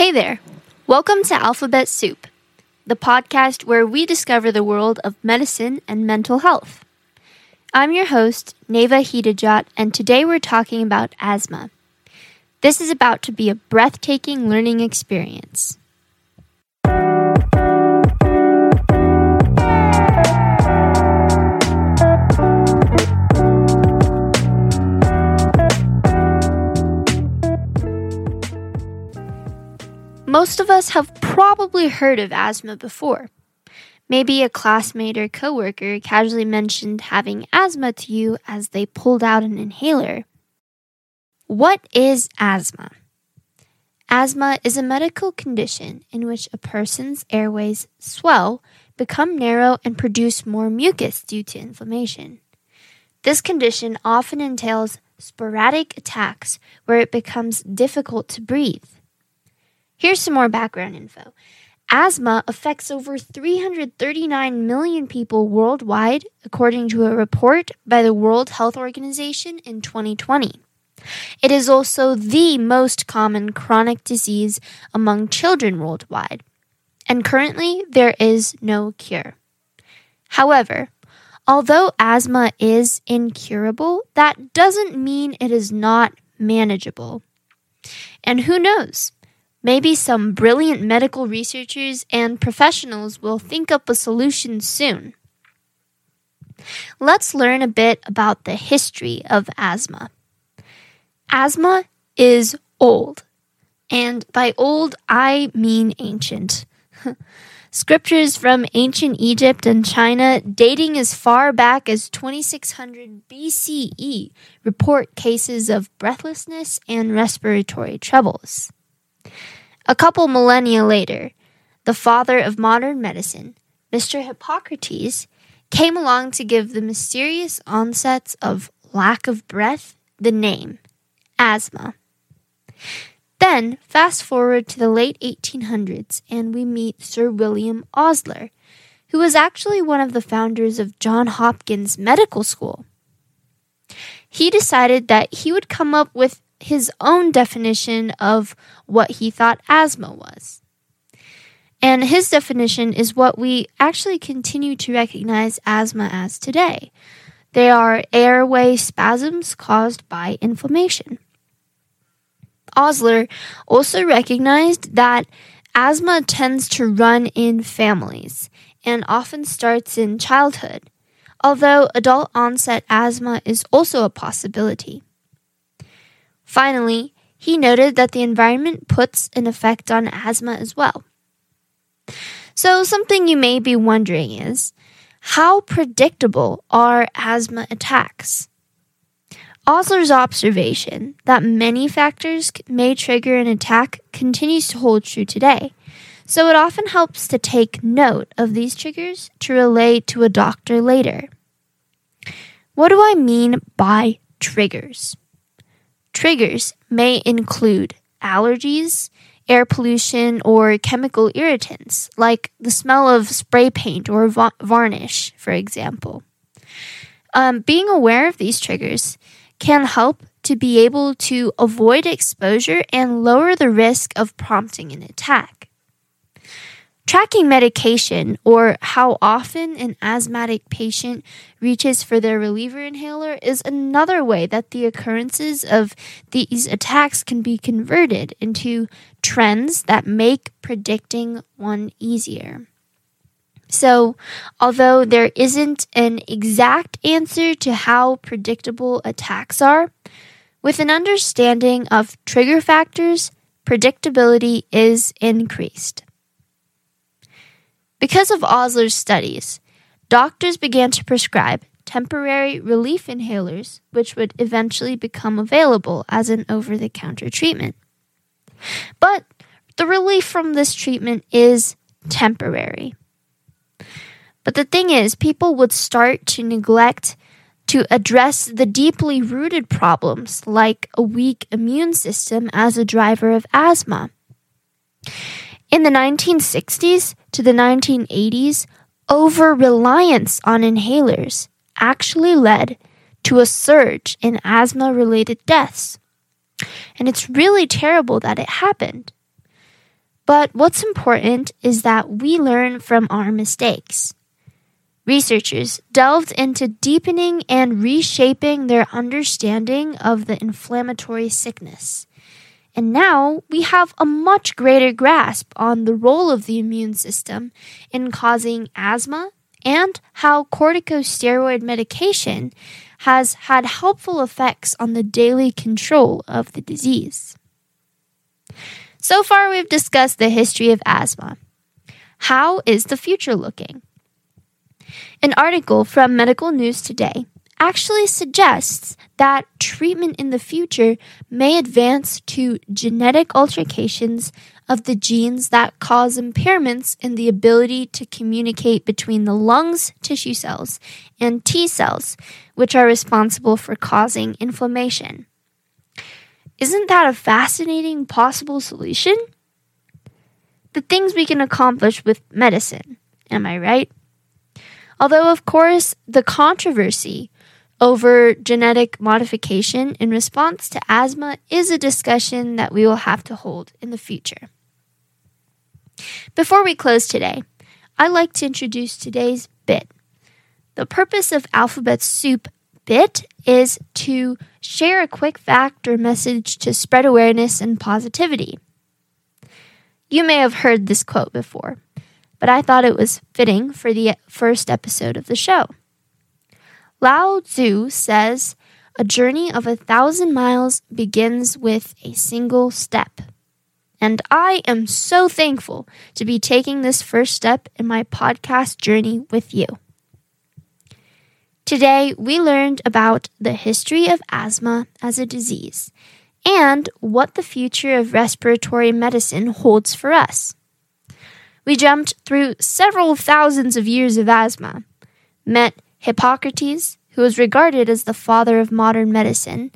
Hey there. Welcome to Alphabet Soup, the podcast where we discover the world of medicine and mental health. I'm your host, Neva Hidajat, and today we're talking about asthma. This is about to be a breathtaking learning experience. Most of us have probably heard of asthma before. Maybe a classmate or coworker casually mentioned having asthma to you as they pulled out an inhaler. What is asthma? Asthma is a medical condition in which a person's airways swell, become narrow, and produce more mucus due to inflammation. This condition often entails sporadic attacks where it becomes difficult to breathe. Here's some more background info. Asthma affects over 339 million people worldwide, according to a report by the World Health Organization in 2020. It is also the most common chronic disease among children worldwide, and currently there is no cure. However, although asthma is incurable, that doesn't mean it is not manageable. And who knows? Maybe some brilliant medical researchers and professionals will think up a solution soon. Let's learn a bit about the history of asthma. Asthma is old, and by old I mean ancient. Scriptures from ancient Egypt and China, dating as far back as 2600 BCE, report cases of breathlessness and respiratory troubles. A couple millennia later, the father of modern medicine, Mr. Hippocrates, came along to give the mysterious onsets of lack of breath the name asthma. Then, fast forward to the late 1800s, and we meet Sir William Osler, who was actually one of the founders of Johns Hopkins Medical School. He decided that he would come up with his own definition of what he thought asthma was. And his definition is what we actually continue to recognize asthma as today. They are airway spasms caused by inflammation. Osler also recognized that asthma tends to run in families and often starts in childhood, although adult onset asthma is also a possibility. Finally, he noted that the environment puts an effect on asthma as well. So, something you may be wondering is how predictable are asthma attacks? Osler's observation that many factors may trigger an attack continues to hold true today, so it often helps to take note of these triggers to relay to a doctor later. What do I mean by triggers? Triggers may include allergies, air pollution, or chemical irritants, like the smell of spray paint or va- varnish, for example. Um, being aware of these triggers can help to be able to avoid exposure and lower the risk of prompting an attack. Tracking medication or how often an asthmatic patient reaches for their reliever inhaler is another way that the occurrences of these attacks can be converted into trends that make predicting one easier. So, although there isn't an exact answer to how predictable attacks are, with an understanding of trigger factors, predictability is increased. Because of Osler's studies, doctors began to prescribe temporary relief inhalers, which would eventually become available as an over the counter treatment. But the relief from this treatment is temporary. But the thing is, people would start to neglect to address the deeply rooted problems like a weak immune system as a driver of asthma. In the 1960s to the 1980s, over reliance on inhalers actually led to a surge in asthma related deaths. And it's really terrible that it happened. But what's important is that we learn from our mistakes. Researchers delved into deepening and reshaping their understanding of the inflammatory sickness. And now we have a much greater grasp on the role of the immune system in causing asthma and how corticosteroid medication has had helpful effects on the daily control of the disease. So far, we've discussed the history of asthma. How is the future looking? An article from Medical News Today actually suggests that treatment in the future may advance to genetic alterations of the genes that cause impairments in the ability to communicate between the lungs tissue cells and T cells, which are responsible for causing inflammation. Isn't that a fascinating possible solution? The things we can accomplish with medicine, am I right? Although, of course, the controversy over genetic modification in response to asthma is a discussion that we will have to hold in the future. Before we close today, I'd like to introduce today's bit. The purpose of Alphabet Soup bit is to share a quick fact or message to spread awareness and positivity. You may have heard this quote before, but I thought it was fitting for the first episode of the show. Lao Tzu says, A journey of a thousand miles begins with a single step. And I am so thankful to be taking this first step in my podcast journey with you. Today, we learned about the history of asthma as a disease and what the future of respiratory medicine holds for us. We jumped through several thousands of years of asthma, met Hippocrates, who was regarded as the father of modern medicine,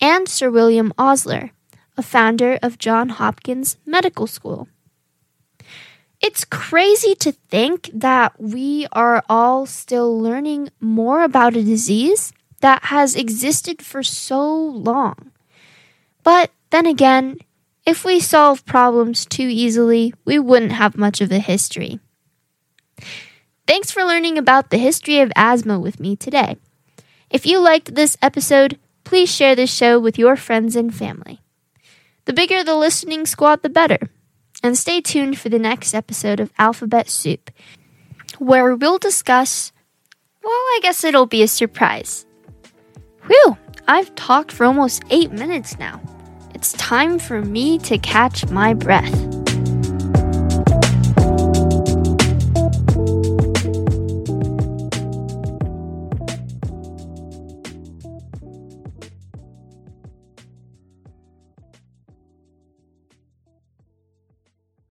and Sir William Osler, a founder of Johns Hopkins Medical School. It's crazy to think that we are all still learning more about a disease that has existed for so long. But then again, if we solve problems too easily, we wouldn't have much of a history. Thanks for learning about the history of asthma with me today. If you liked this episode, please share this show with your friends and family. The bigger the listening squad, the better. And stay tuned for the next episode of Alphabet Soup, where we'll discuss, well, I guess it'll be a surprise. Whew, I've talked for almost eight minutes now. It's time for me to catch my breath.